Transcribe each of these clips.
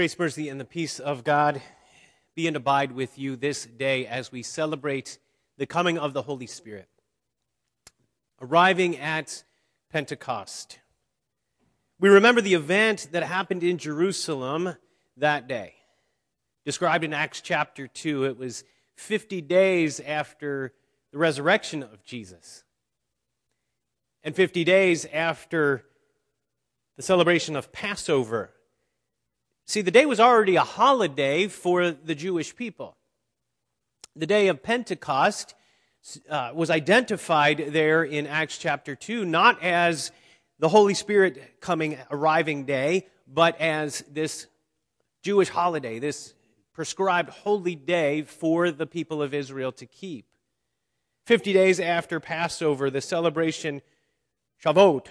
Grace, mercy, and the peace of God be and abide with you this day as we celebrate the coming of the Holy Spirit. Arriving at Pentecost. We remember the event that happened in Jerusalem that day. Described in Acts chapter 2, it was 50 days after the resurrection of Jesus, and 50 days after the celebration of Passover See, the day was already a holiday for the Jewish people. The day of Pentecost uh, was identified there in Acts chapter 2, not as the Holy Spirit coming, arriving day, but as this Jewish holiday, this prescribed holy day for the people of Israel to keep. Fifty days after Passover, the celebration Shavuot,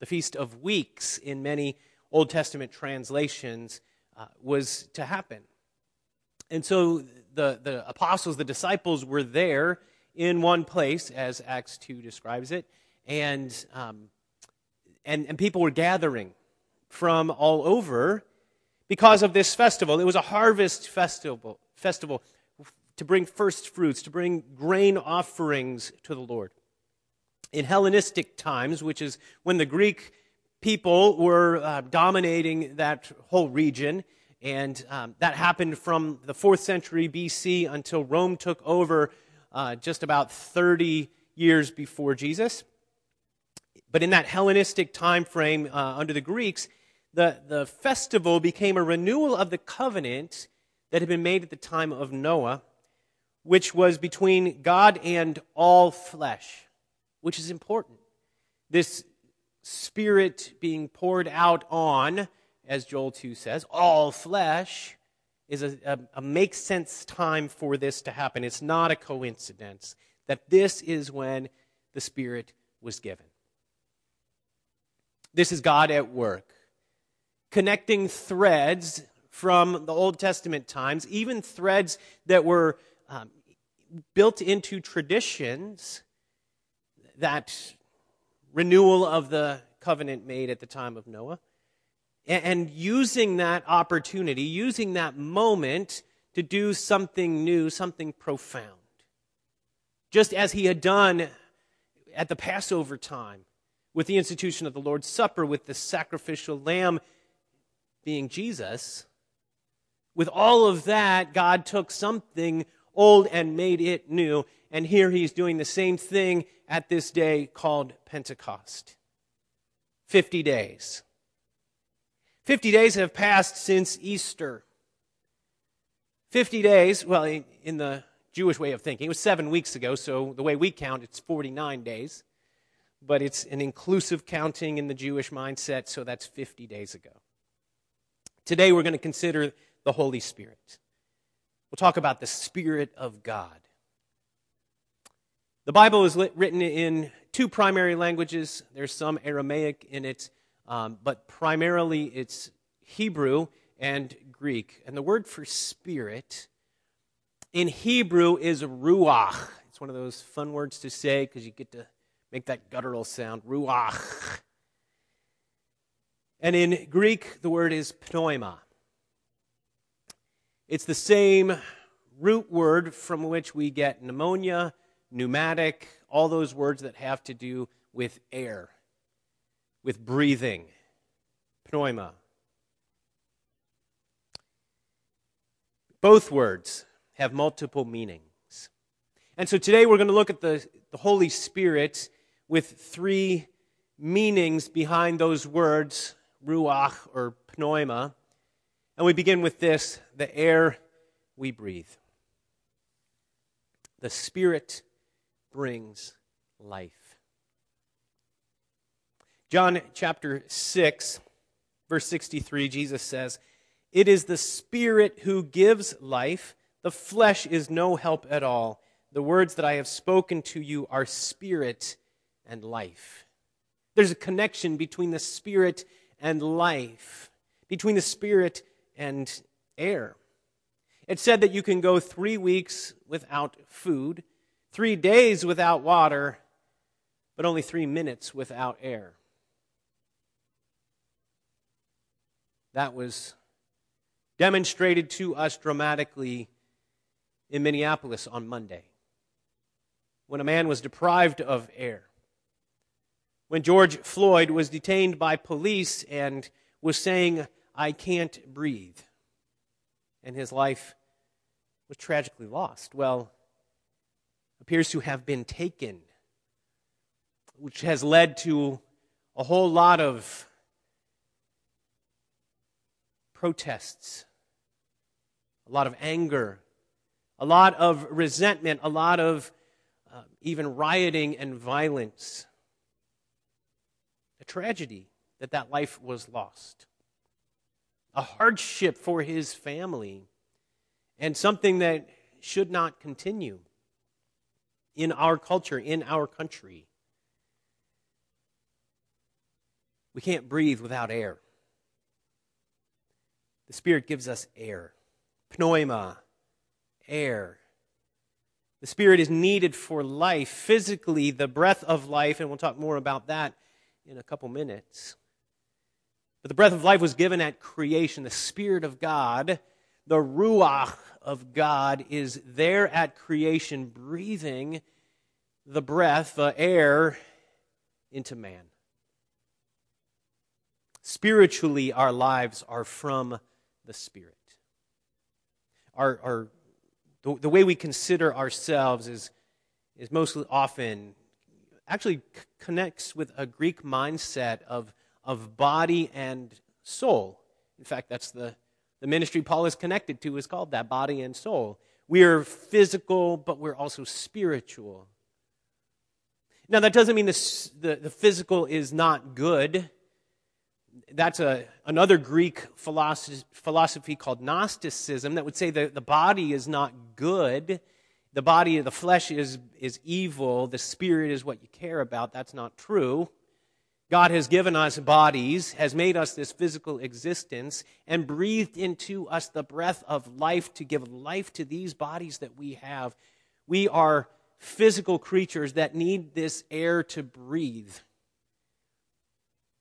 the Feast of Weeks in many Old Testament translations uh, was to happen. And so the, the apostles, the disciples, were there in one place, as Acts 2 describes it, and, um, and, and people were gathering from all over because of this festival. It was a harvest festival, festival to bring first fruits, to bring grain offerings to the Lord. In Hellenistic times, which is when the Greek people were uh, dominating that whole region. And um, that happened from the fourth century BC until Rome took over uh, just about 30 years before Jesus. But in that Hellenistic time frame uh, under the Greeks, the, the festival became a renewal of the covenant that had been made at the time of Noah, which was between God and all flesh, which is important. This Spirit being poured out on, as Joel 2 says, all flesh, is a, a, a makes sense time for this to happen. It's not a coincidence that this is when the Spirit was given. This is God at work, connecting threads from the Old Testament times, even threads that were um, built into traditions that renewal of the covenant made at the time of Noah. And using that opportunity, using that moment to do something new, something profound. Just as he had done at the Passover time with the institution of the Lord's Supper, with the sacrificial lamb being Jesus. With all of that, God took something old and made it new. And here he's doing the same thing at this day called Pentecost 50 days. 50 days have passed since Easter. 50 days, well, in the Jewish way of thinking, it was seven weeks ago, so the way we count, it's 49 days. But it's an inclusive counting in the Jewish mindset, so that's 50 days ago. Today we're going to consider the Holy Spirit. We'll talk about the Spirit of God. The Bible is written in two primary languages. There's some Aramaic in it, um, but primarily it's Hebrew and Greek. And the word for spirit in Hebrew is ruach. It's one of those fun words to say because you get to make that guttural sound, ruach. And in Greek, the word is pneuma. It's the same root word from which we get pneumonia pneumatic, all those words that have to do with air, with breathing, pneuma. Both words have multiple meanings. And so today we're going to look at the, the Holy Spirit with three meanings behind those words, ruach or pneuma. And we begin with this the air we breathe. The Spirit brings life. John chapter 6, verse 63, Jesus says, It is the Spirit who gives life, the flesh is no help at all. The words that I have spoken to you are spirit and life. There's a connection between the spirit and life, between the spirit and air. It said that you can go three weeks without food three days without water, but only three minutes without air. That was demonstrated to us dramatically in Minneapolis on Monday when a man was deprived of air. When George Floyd was detained by police and was saying, I can't breathe, and his life was tragically lost. Well, appears to have been taken, which has led to a whole lot of protests, a lot of anger, a lot of resentment, a lot of uh, even rioting and violence. A tragedy that that life was lost. A hardship for his family, and something that should not continue in our culture, in our country. We can't breathe without air. The Spirit gives us air. Pneuma, air. The Spirit is needed for life, physically, the breath of life, and we'll talk more about that in a couple minutes. The breath of life was given at creation. The Spirit of God, the Ruach of God, is there at creation, breathing the breath, the air, into man. Spiritually, our lives are from the Spirit. Our, our, the, the way we consider ourselves is, is most often actually connects with a Greek mindset of, of body and soul. In fact, that's the, the ministry Paul is connected to is called that body and soul. We are physical, but we're also spiritual. Now, that doesn't mean the, the, physical is not good that's a, another Greek philosophy, philosophy called Gnosticism that would say that the body is not good. The body, the flesh is, is evil. The spirit is what you care about. That's not true. God has given us bodies, has made us this physical existence, and breathed into us the breath of life to give life to these bodies that we have. We are physical creatures that need this air to breathe.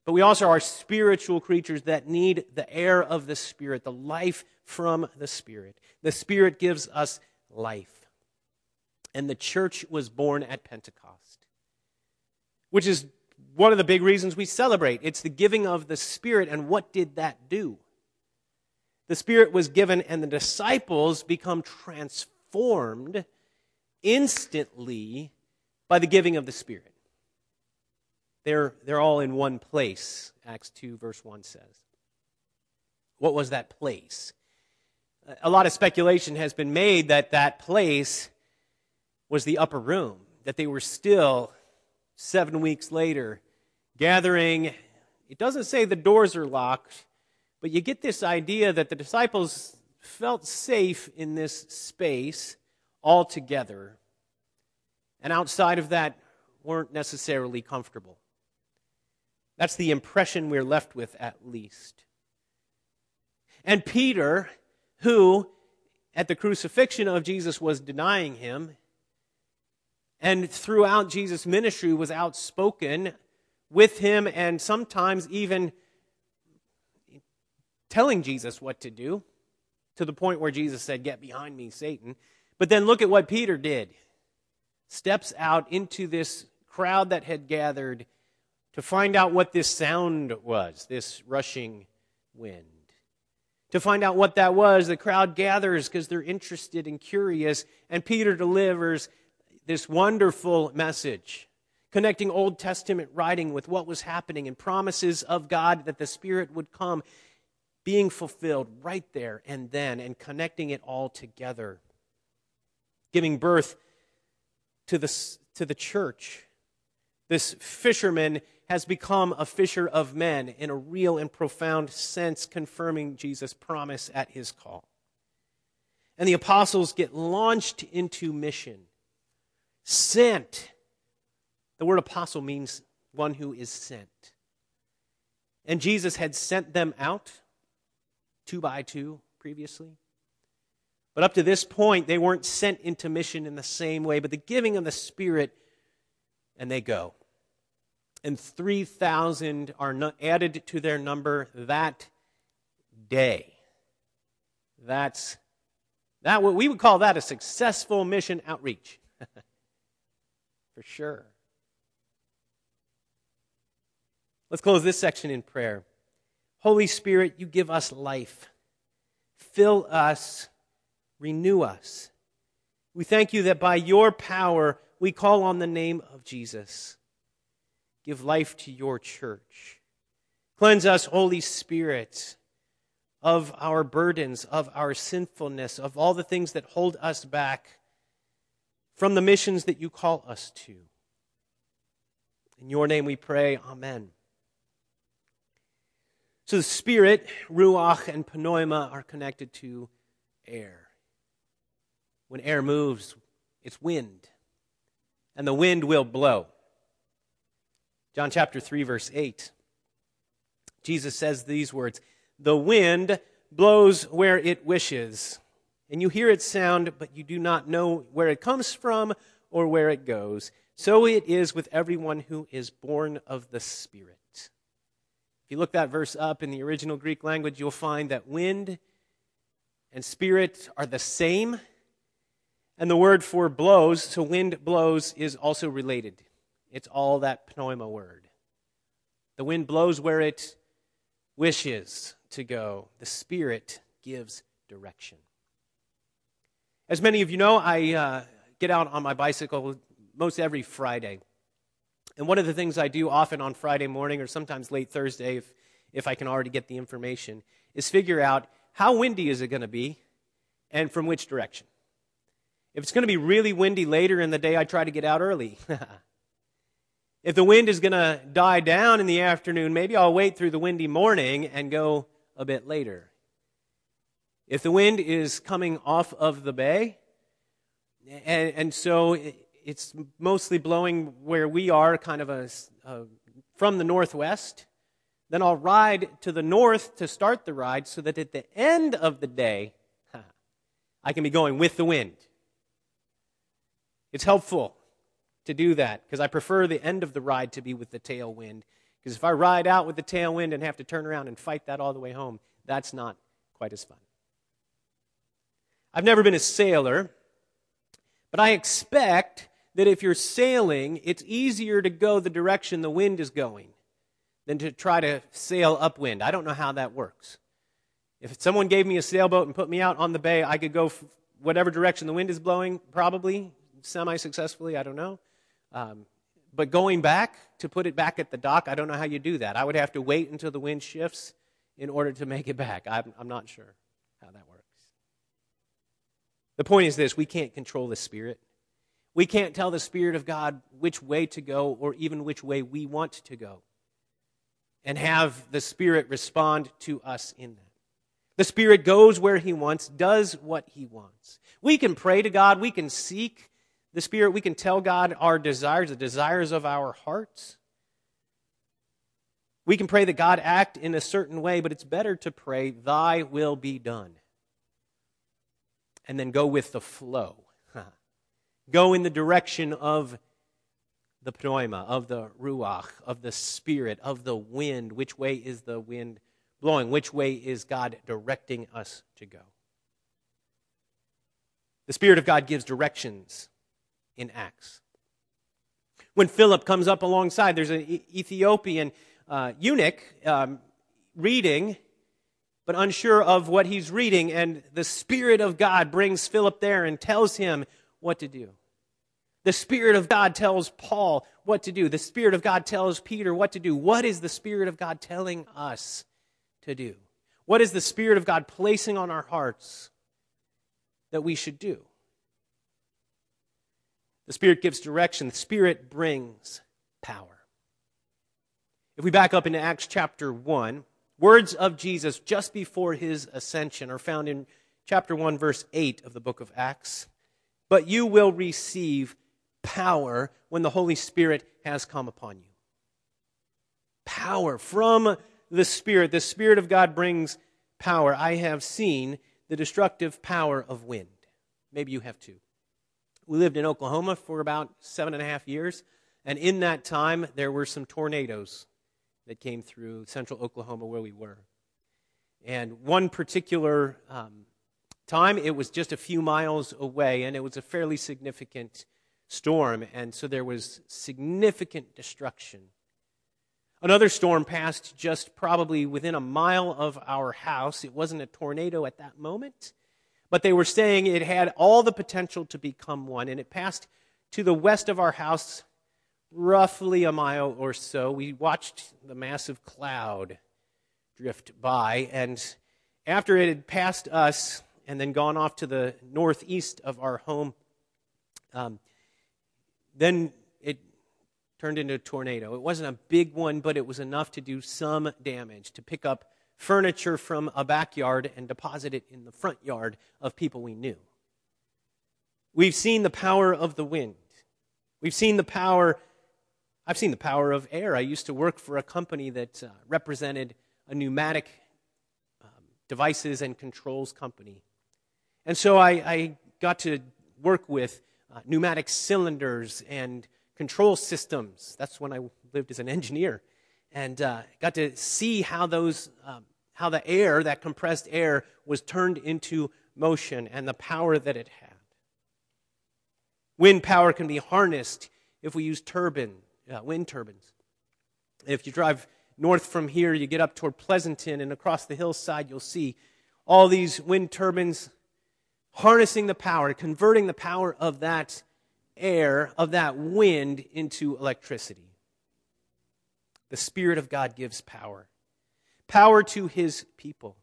But we also are spiritual creatures that need the air of the Spirit, the life from the Spirit. The Spirit gives us life. And the church was born at Pentecost, which is one of the big reasons we celebrate. It's the giving of the Spirit. And what did that do? The Spirit was given, and the disciples become transformed instantly by the giving of the Spirit. They're, they're all in one place, Acts 2, verse 1 says. What was that place? A lot of speculation has been made that that place was the upper room, that they were still, seven weeks later, gathering. It doesn't say the doors are locked, but you get this idea that the disciples felt safe in this space all together, and outside of that, weren't necessarily comfortable. That's the impression we're left with, at least. And Peter, who at the crucifixion of Jesus was denying him, and throughout Jesus' ministry was outspoken with him and sometimes even telling Jesus what to do to the point where Jesus said, Get behind me, Satan. But then look at what Peter did. Steps out into this crowd that had gathered to find out what this sound was, this rushing wind. To find out what that was, the crowd gathers because they're interested and curious, and Peter delivers this wonderful message, connecting Old Testament writing with what was happening and promises of God that the Spirit would come being fulfilled right there and then, and connecting it all together, giving birth to the, to the church. This fisherman has become a fisher of men in a real and profound sense, confirming Jesus' promise at his call. And the apostles get launched into mission, sent. The word apostle means one who is sent. And Jesus had sent them out two by two previously. But up to this point, they weren't sent into mission in the same way, but the giving of the Spirit, and they go and 3,000 are added to their number that day. That's that we would call that a successful mission outreach. For sure. Let's close this section in prayer. Holy Spirit, you give us life. Fill us, renew us. We thank you that by your power we call on the name of Jesus. Give life to your church. Cleanse us, Holy Spirit, of our burdens, of our sinfulness, of all the things that hold us back from the missions that you call us to. In your name we pray, Amen. So the Spirit, Ruach, and Pneuma are connected to air. When air moves, it's wind, and the wind will blow. John chapter 3, verse 8. Jesus says these words The wind blows where it wishes, and you hear its sound, but you do not know where it comes from or where it goes. So it is with everyone who is born of the Spirit. If you look that verse up in the original Greek language, you'll find that wind and spirit are the same. And the word for blows, so wind blows, is also related. It's all that pneuma word. The wind blows where it wishes to go, the Spirit gives direction. As many of you know, I uh, get out on my bicycle most every Friday. And one of the things I do often on Friday morning or sometimes late Thursday, if, if I can already get the information, is figure out how windy is it going to be and from which direction. If it's going to be really windy later in the day, I try to get out early. if the wind is going to die down in the afternoon, maybe I'll wait through the windy morning and go a bit later. If the wind is coming off of the bay, and, and so it's mostly blowing where we are, kind of a, from the northwest. Then I'll ride to the north to start the ride so that at the end of the day, I can be going with the wind. It's helpful to do that because I prefer the end of the ride to be with the tailwind. Because if I ride out with the tailwind and have to turn around and fight that all the way home, that's not quite as fun. I've never been a sailor, but I expect that if you're sailing, it's easier to go the direction the wind is going than to try to sail upwind. I don't know how that works. If someone gave me a sailboat and put me out on the bay, I could go whatever direction the wind is blowing, probably semi successfully, I don't know. Um, but going back to put it back at the dock, I don't know how you do that. I would have to wait until the wind shifts in order to make it back. I'm, I'm not sure how that works. The point is this we can't control the Spirit. We can't tell the Spirit of God which way to go or even which way we want to go and have the Spirit respond to us in that. The Spirit goes where He wants, does what He wants. We can pray to God, we can seek the Spirit, we can tell God our desires, the desires of our hearts. We can pray that God act in a certain way, but it's better to pray, Thy will be done. And then go with the flow go in the direction of the pneuma, of the ruach, of the spirit, of the wind. Which way is the wind blowing? Which way is God directing us to go? The Spirit of God gives directions in Acts. When Philip comes up alongside, there's an Ethiopian uh, eunuch um, reading, but unsure of what he's reading, and the Spirit of God brings Philip there and tells him what to do. The Spirit of God tells Paul what to do. The Spirit of God tells Peter what to do. What is the Spirit of God telling us to do? What is the Spirit of God placing on our hearts that we should do? The Spirit gives direction, the Spirit brings power. If we back up into Acts chapter 1, words of Jesus just before his ascension are found in chapter 1, verse 8 of the book of Acts but you will receive power when the Holy Spirit has come upon you. Power from the Spirit. The Spirit of God brings power. I have seen the destructive power of wind. Maybe you have too. We lived in Oklahoma for about seven and a half years, and in that time, there were some tornadoes that came through central Oklahoma where we were. And one particular um, time, it was just a few miles away, and it was a fairly significant storm, and so there was significant destruction. Another storm passed just probably within a mile of our house. It wasn't a tornado at that moment, but they were saying it had all the potential to become one, and it passed to the west of our house, roughly a mile or so. We watched the massive cloud drift by, and after it had passed us and then gone off to the northeast of our home, um, then it turned into a tornado. It wasn't a big one, but it was enough to do some damage, to pick up furniture from a backyard and deposit it in the front yard of people we knew. We've seen the power of the wind. We've seen the power, I've seen the power of air. I used to work for a company that uh, represented a pneumatic um, devices and controls company. And so I, I got to work with uh, pneumatic cylinders and control systems. That's when I lived as an engineer, and uh, got to see how those, um, how the air, that compressed air, was turned into motion and the power that it had. Wind power can be harnessed if we use turbine, uh, wind turbines. If you drive north from here, you get up toward Pleasanton, and across the hillside, you'll see all these wind turbines harnessing the power, converting the power of that air, of that wind, into electricity. The Spirit of God gives power. Power to his people.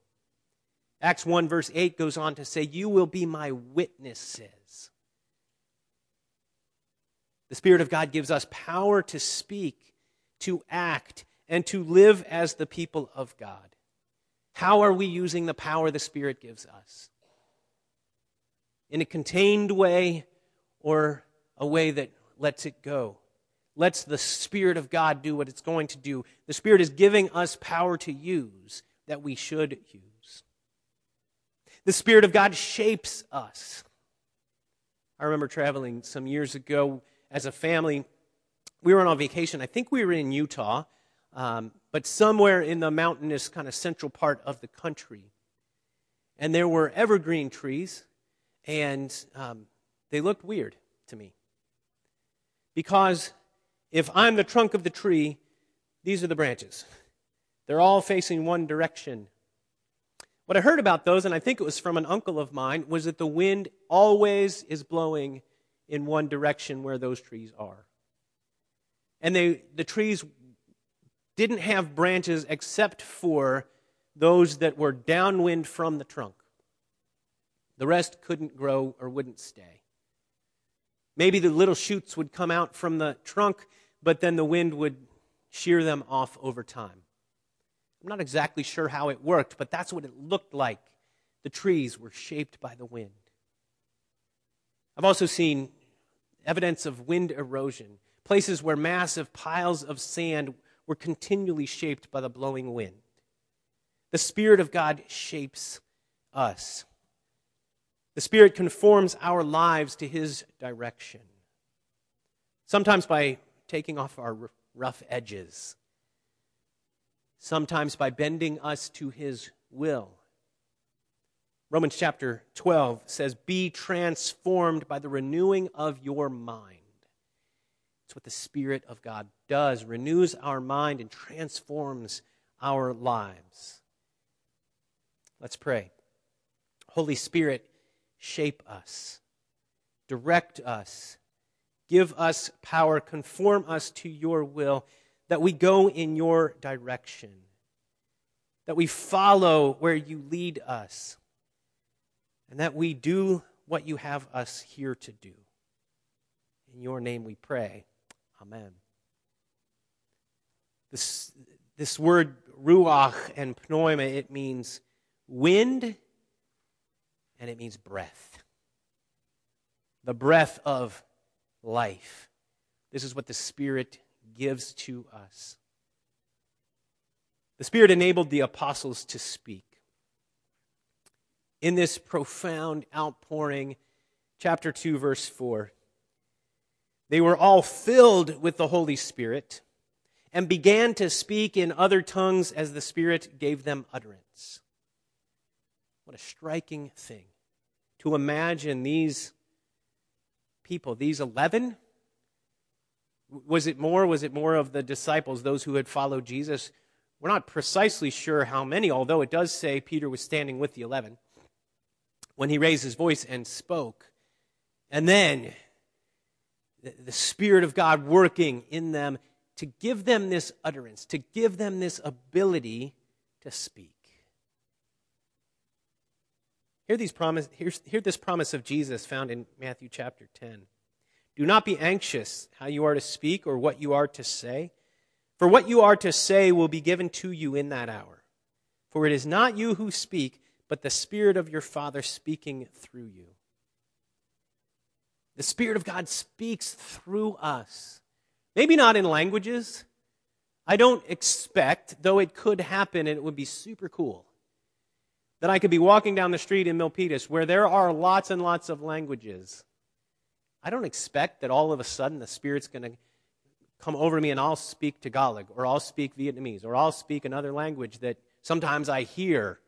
Acts 1, verse 8 goes on to say, You will be my witnesses. The Spirit of God gives us power to speak, to act, and to live as the people of God. How are we using the power the Spirit gives us? In a contained way or a way that lets it go. Lets the Spirit of God do what it's going to do. The Spirit is giving us power to use that we should use. The Spirit of God shapes us. I remember traveling some years ago as a family. We were on vacation. I think we were in Utah, um, but somewhere in the mountainous kind of central part of the country. And there were evergreen trees and um, they looked weird to me. Because if I'm the trunk of the tree, these are the branches. They're all facing one direction. What I heard about those, and I think it was from an uncle of mine, was that the wind always is blowing in one direction where those trees are. And they, the trees didn't have branches except for those that were downwind from the trunk. The rest couldn't grow or wouldn't stay. Maybe the little shoots would come out from the trunk, but then the wind would shear them off over time. I'm not exactly sure how it worked, but that's what it looked like. The trees were shaped by the wind. I've also seen evidence of wind erosion, places where massive piles of sand were continually shaped by the blowing wind. The Spirit of God shapes us. The Spirit conforms our lives to His direction, sometimes by taking off our rough edges, sometimes by bending us to His will. Romans chapter 12 says, Be transformed by the renewing of your mind. It's what the Spirit of God does, renews our mind and transforms our lives. Let's pray. Holy Spirit, shape us, direct us, give us power, conform us to your will, that we go in your direction, that we follow where you lead us, and that we do what you have us here to do. In your name we pray. Amen. This, this word ruach and pneuma, it means wind and it means breath. The breath of life. This is what the Spirit gives to us. The Spirit enabled the apostles to speak. In this profound outpouring, chapter 2, verse 4, they were all filled with the Holy Spirit and began to speak in other tongues as the Spirit gave them utterance. What a striking thing. To imagine these people, these 11? Was it more? Was it more of the disciples, those who had followed Jesus? We're not precisely sure how many, although it does say Peter was standing with the 11 when he raised his voice and spoke. And then the Spirit of God working in them to give them this utterance, to give them this ability to speak. Hear, these promise, hear, hear this promise of Jesus found in Matthew chapter 10. Do not be anxious how you are to speak or what you are to say, for what you are to say will be given to you in that hour. For it is not you who speak, but the Spirit of your Father speaking through you. The Spirit of God speaks through us. Maybe not in languages. I don't expect, though it could happen and it would be super cool, that I could be walking down the street in Milpitas where there are lots and lots of languages. I don't expect that all of a sudden the Spirit's going to come over me and I'll speak Tagalog or I'll speak Vietnamese or I'll speak another language that sometimes I hear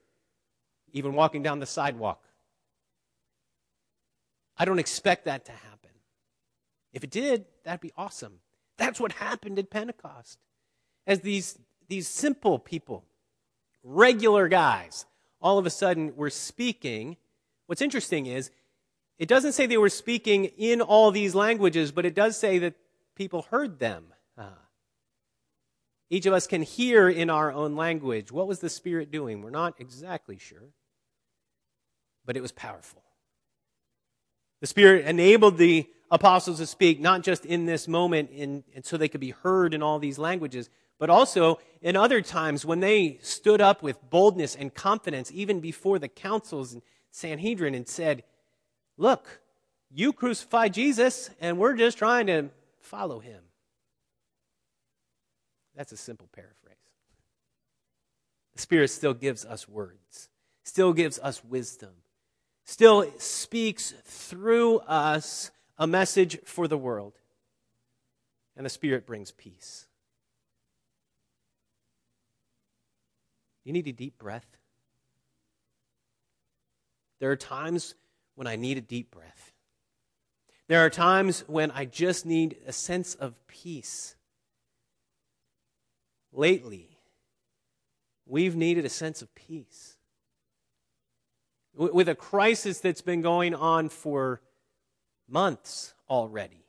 even walking down the sidewalk. I don't expect that to happen. If it did, that'd be awesome. That's what happened at Pentecost. As these, these simple people, regular guys, all of a sudden were speaking. What's interesting is, it doesn't say they were speaking in all these languages, but it does say that people heard them. Uh, each of us can hear in our own language. What was the Spirit doing? We're not exactly sure, but it was powerful. The Spirit enabled the apostles to speak, not just in this moment, in, and so they could be heard in all these languages, but also in other times when they stood up with boldness and confidence, even before the councils and Sanhedrin, and said, Look, you crucified Jesus, and we're just trying to follow him. That's a simple paraphrase. The Spirit still gives us words, still gives us wisdom, still speaks through us a message for the world. And the Spirit brings peace. You need a deep breath. There are times when I need a deep breath. There are times when I just need a sense of peace. Lately, we've needed a sense of peace. With a crisis that's been going on for months already,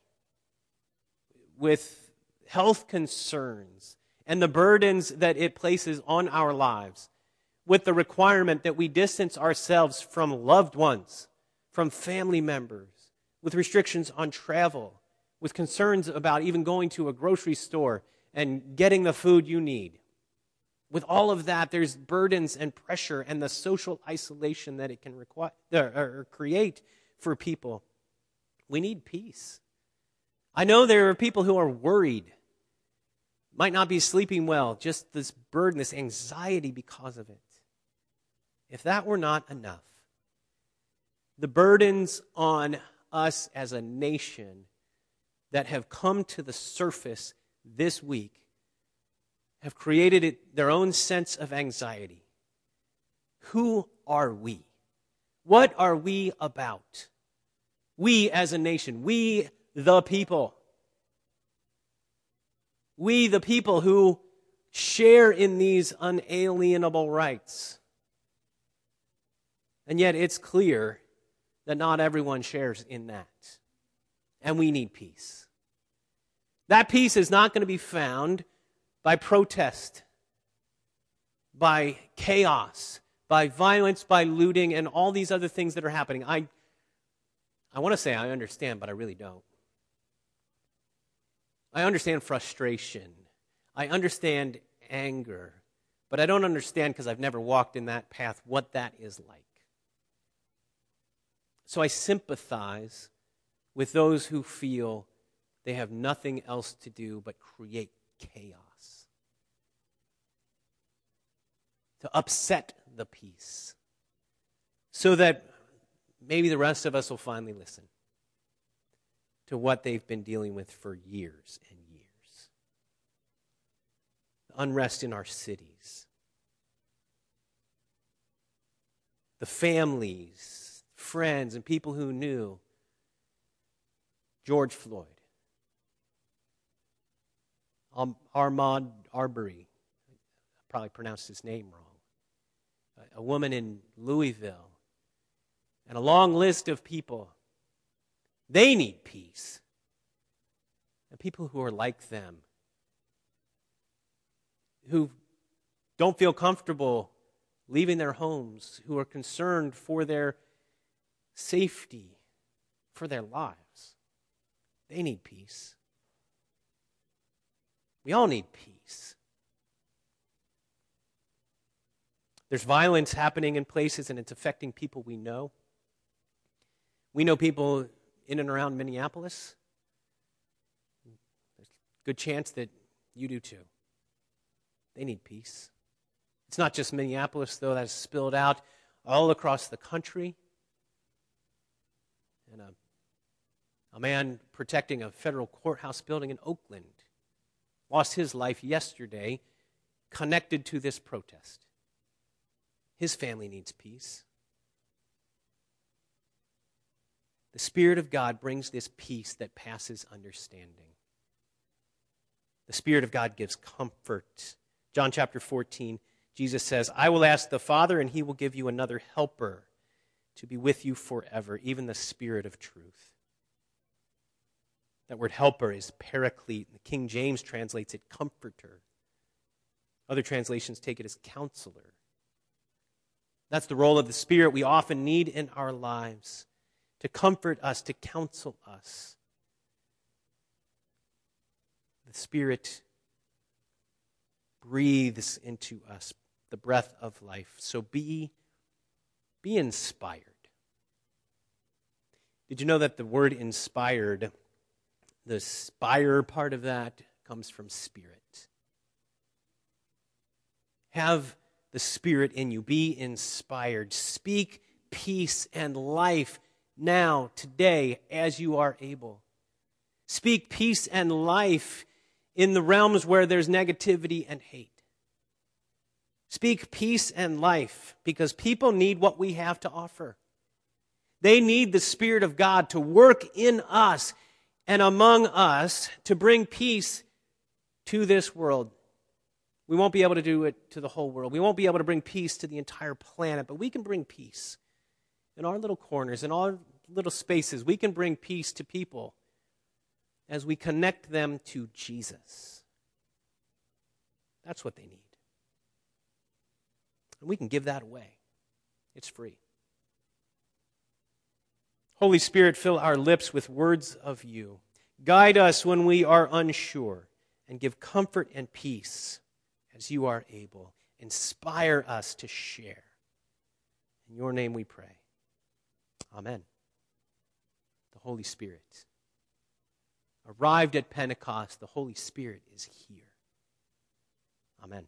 with health concerns and the burdens that it places on our lives, with the requirement that we distance ourselves from loved ones, from family members, with restrictions on travel, with concerns about even going to a grocery store and getting the food you need. With all of that, there's burdens and pressure and the social isolation that it can require, or create for people. We need peace. I know there are people who are worried, might not be sleeping well, just this burden, this anxiety because of it. If that were not enough, the burdens on us as a nation that have come to the surface this week have created it, their own sense of anxiety. Who are we? What are we about? We as a nation, we the people. We the people who share in these unalienable rights. And yet it's clear that not everyone shares in that. And we need peace. That peace is not going to be found by protest, by chaos, by violence, by looting, and all these other things that are happening. I, I want to say I understand, but I really don't. I understand frustration. I understand anger. But I don't understand because I've never walked in that path what that is like. So I sympathize with those who feel they have nothing else to do but create chaos, to upset the peace, so that maybe the rest of us will finally listen to what they've been dealing with for years and years. The unrest in our cities, the families friends and people who knew George Floyd, Ahmaud Arbery, I probably pronounced his name wrong, a woman in Louisville, and a long list of people. They need peace. And people who are like them, who don't feel comfortable leaving their homes, who are concerned for their safety, for their lives. They need peace. We all need peace. There's violence happening in places and it's affecting people we know. We know people in and around Minneapolis. There's a good chance that you do too. They need peace. It's not just Minneapolis, though, that's spilled out all across the country. And a, a man protecting a federal courthouse building in Oakland lost his life yesterday connected to this protest. His family needs peace. The Spirit of God brings this peace that passes understanding. The Spirit of God gives comfort. John chapter 14 Jesus says, I will ask the Father, and he will give you another helper to be with you forever, even the Spirit of truth. That word helper is paraclete. The King James translates it comforter. Other translations take it as counselor. That's the role of the Spirit we often need in our lives to comfort us, to counsel us. The Spirit breathes into us the breath of life. So be, be inspired. Did you know that the word inspired, the spire part of that, comes from spirit? Have the spirit in you. Be inspired. Speak peace and life now, today, as you are able. Speak peace and life in the realms where there's negativity and hate. Speak peace and life because people need what we have to offer. They need the Spirit of God to work in us and among us to bring peace to this world. We won't be able to do it to the whole world. We won't be able to bring peace to the entire planet, but we can bring peace in our little corners, in our little spaces. We can bring peace to people as we connect them to Jesus. That's what they need. And we can give that away, it's free. Holy Spirit, fill our lips with words of you. Guide us when we are unsure, and give comfort and peace as you are able. Inspire us to share. In your name we pray. Amen. The Holy Spirit. Arrived at Pentecost, the Holy Spirit is here. Amen.